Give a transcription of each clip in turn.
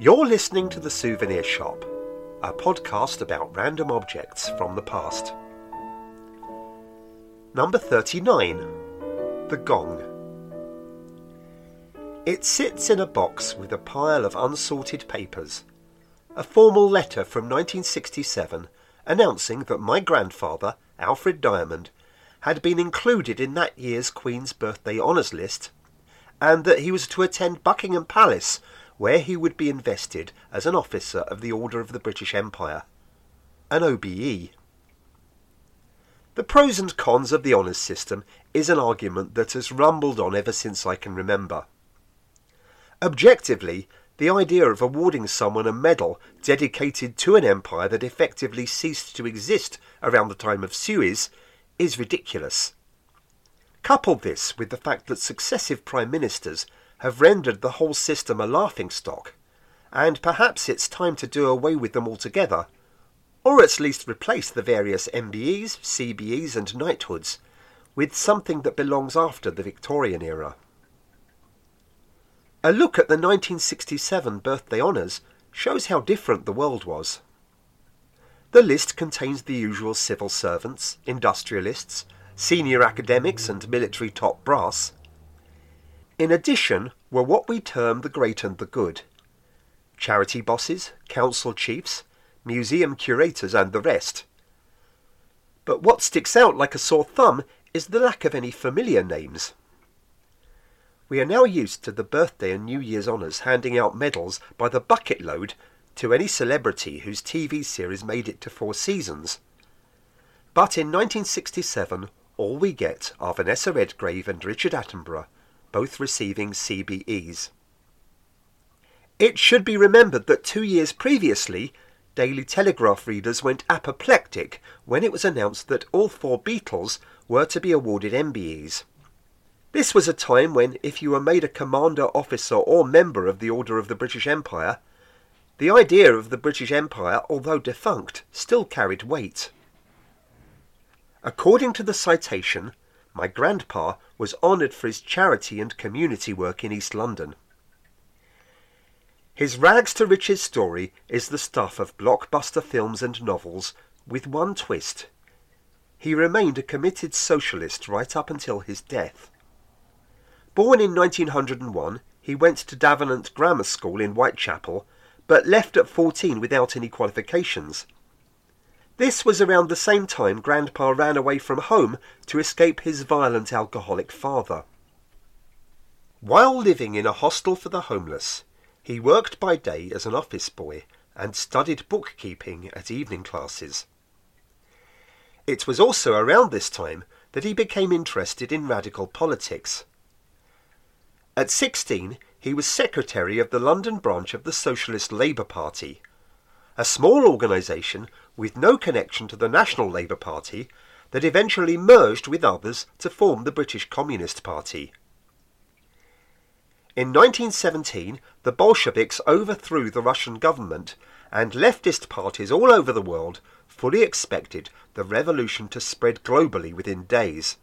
You're listening to The Souvenir Shop, a podcast about random objects from the past. Number 39 The Gong. It sits in a box with a pile of unsorted papers. A formal letter from 1967 announcing that my grandfather, Alfred Diamond, had been included in that year's Queen's Birthday Honours List, and that he was to attend Buckingham Palace where he would be invested as an officer of the Order of the British Empire, an OBE. The pros and cons of the honours system is an argument that has rumbled on ever since I can remember. Objectively, the idea of awarding someone a medal dedicated to an empire that effectively ceased to exist around the time of Suez is ridiculous. Couple this with the fact that successive prime ministers have rendered the whole system a laughing stock, and perhaps it's time to do away with them altogether, or at least replace the various MBEs, CBEs, and knighthoods with something that belongs after the Victorian era. A look at the 1967 birthday honours shows how different the world was. The list contains the usual civil servants, industrialists, senior academics, and military top brass. In addition were what we term the great and the good charity bosses, council chiefs, museum curators, and the rest. But what sticks out like a sore thumb is the lack of any familiar names. We are now used to the birthday and New Year's honours handing out medals by the bucket load to any celebrity whose TV series made it to four seasons. But in 1967, all we get are Vanessa Redgrave and Richard Attenborough, both receiving CBEs. It should be remembered that two years previously, Daily Telegraph readers went apoplectic when it was announced that all four Beatles were to be awarded MBEs. This was a time when, if you were made a commander, officer, or member of the Order of the British Empire, the idea of the British Empire, although defunct, still carried weight. According to the citation, my grandpa was honoured for his charity and community work in East London. His rags to riches story is the stuff of blockbuster films and novels, with one twist. He remained a committed socialist right up until his death. Born in 1901, he went to Davenant Grammar School in Whitechapel but left at 14 without any qualifications. This was around the same time Grandpa ran away from home to escape his violent alcoholic father. While living in a hostel for the homeless, he worked by day as an office boy and studied bookkeeping at evening classes. It was also around this time that he became interested in radical politics. At 16, he was secretary of the London branch of the Socialist Labour Party, a small organisation with no connection to the National Labour Party that eventually merged with others to form the British Communist Party. In 1917, the Bolsheviks overthrew the Russian government, and leftist parties all over the world fully expected the revolution to spread globally within days.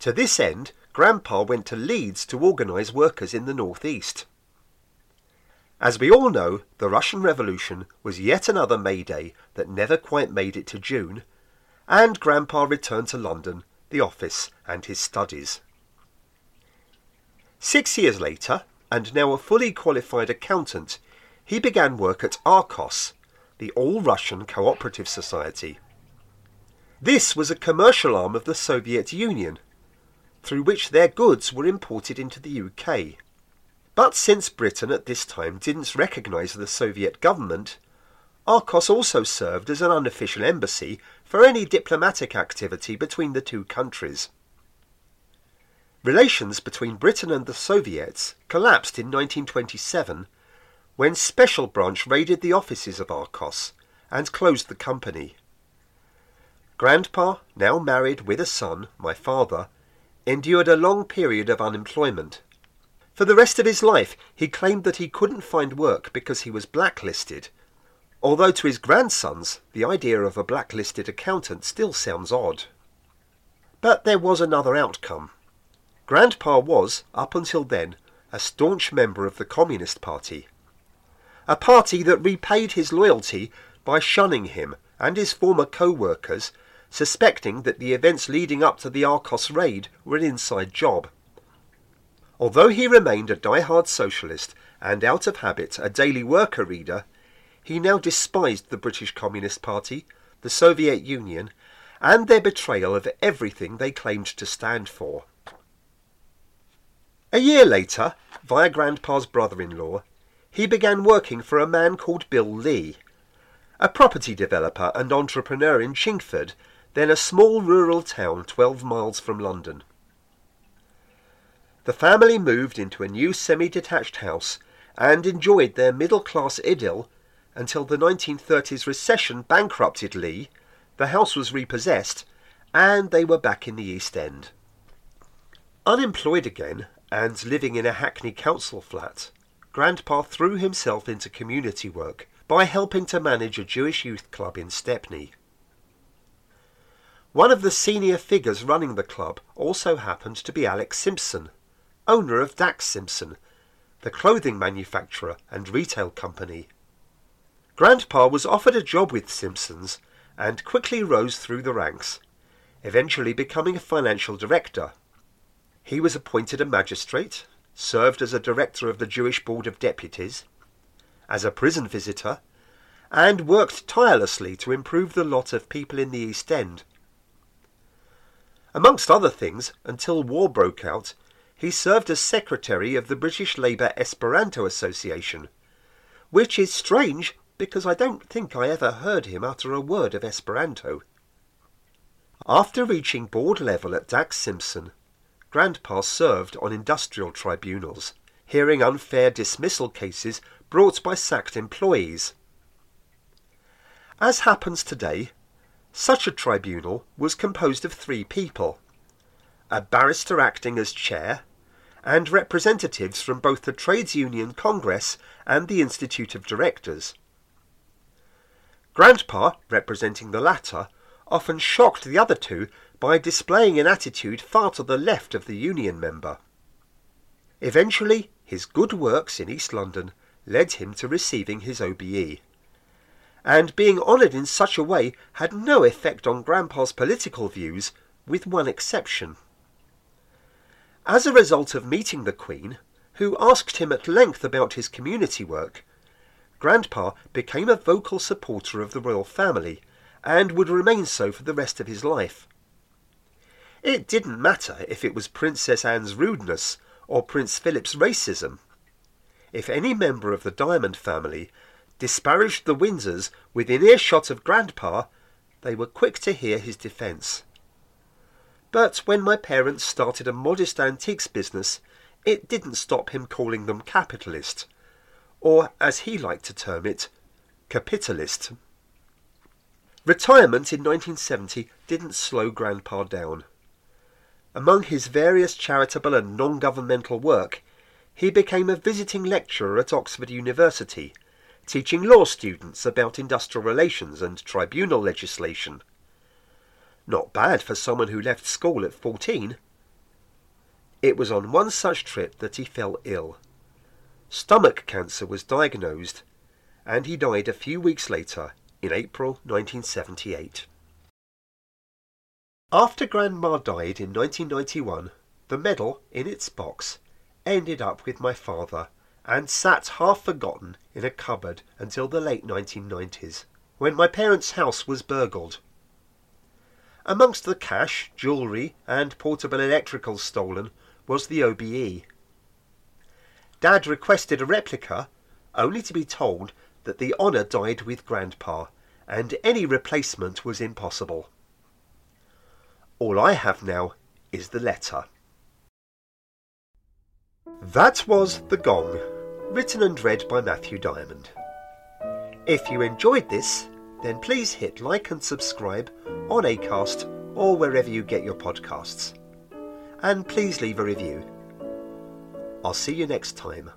To this end, Grandpa went to Leeds to organise workers in the northeast. As we all know, the Russian Revolution was yet another May Day that never quite made it to June, and Grandpa returned to London, the office, and his studies. Six years later, and now a fully qualified accountant, he began work at Arcos, the All Russian Cooperative Society. This was a commercial arm of the Soviet Union through which their goods were imported into the UK. But since Britain at this time didn't recognise the Soviet government, Arcos also served as an unofficial embassy for any diplomatic activity between the two countries. Relations between Britain and the Soviets collapsed in 1927 when Special Branch raided the offices of Arcos and closed the company. Grandpa, now married with a son, my father, endured a long period of unemployment. For the rest of his life, he claimed that he couldn't find work because he was blacklisted, although to his grandsons, the idea of a blacklisted accountant still sounds odd. But there was another outcome. Grandpa was, up until then, a staunch member of the Communist Party. a party that repaid his loyalty by shunning him and his former co-workers, suspecting that the events leading up to the Arcos raid were an inside job. Although he remained a die-hard socialist and out of habit a Daily Worker reader, he now despised the British Communist Party, the Soviet Union, and their betrayal of everything they claimed to stand for. A year later, via Grandpa's brother-in-law, he began working for a man called Bill Lee, a property developer and entrepreneur in Chingford, then a small rural town 12 miles from London. The family moved into a new semi-detached house and enjoyed their middle-class idyll until the 1930s recession bankrupted Lee, the house was repossessed, and they were back in the East End. Unemployed again and living in a Hackney council flat, Grandpa threw himself into community work by helping to manage a Jewish youth club in Stepney. One of the senior figures running the club also happened to be Alex Simpson, owner of DAKS Simpson, the clothing manufacturer and retail company. Grandpa was offered a job with Simpsons and quickly rose through the ranks, eventually becoming a financial director. He was appointed a magistrate, served as a director of the Jewish Board of Deputies, as a prison visitor, and worked tirelessly to improve the lot of people in the East End. Amongst other things, until war broke out, he served as secretary of the British Labour Esperanto Association, which is strange because I don't think I ever heard him utter a word of Esperanto. After reaching board level at DAKS Simpson, Grandpa served on industrial tribunals, hearing unfair dismissal cases brought by sacked employees. As happens today, such a tribunal was composed of three people a barrister acting as chair, and representatives from both the Trades Union Congress and the Institute of Directors. Grandpa, representing the latter, often shocked the other two by displaying an attitude far to the left of the Union member. Eventually, his good works in East London led him to receiving his OBE. And being honoured in such a way had no effect on Grandpa's political views, with one exception. As a result of meeting the Queen, who asked him at length about his community work, Grandpa became a vocal supporter of the royal family and would remain so for the rest of his life. It didn't matter if it was Princess Anne's rudeness or Prince Philip's racism. If any member of the Diamond family disparaged the Windsors within earshot of Grandpa, they were quick to hear his defence. But when my parents started a modest antiques business, it didn't stop him calling them capitalist, or as he liked to term it, capitalist. Retirement in 1970 didn't slow Grandpa down. Among his various charitable and non-governmental work, he became a visiting lecturer at Oxford University, teaching law students about industrial relations and tribunal legislation. Not bad for someone who left school at 14. It was on one such trip that he fell ill. Stomach cancer was diagnosed, and he died a few weeks later in April 1978. After Grandma died in 1991, the medal, in its box, ended up with my father and sat half forgotten in a cupboard until the late 1990s, when my parents' house was burgled Amongst the cash, jewellery, and portable electricals stolen was the OBE. Dad requested a replica, only to be told that the honour died with Grandpa, and any replacement was impossible. All I have now is the letter. That was The Gong, written and read by Matthew Diamond. If you enjoyed this, then please hit like and subscribe on Acast or wherever you get your podcasts. And please leave a review. I'll see you next time.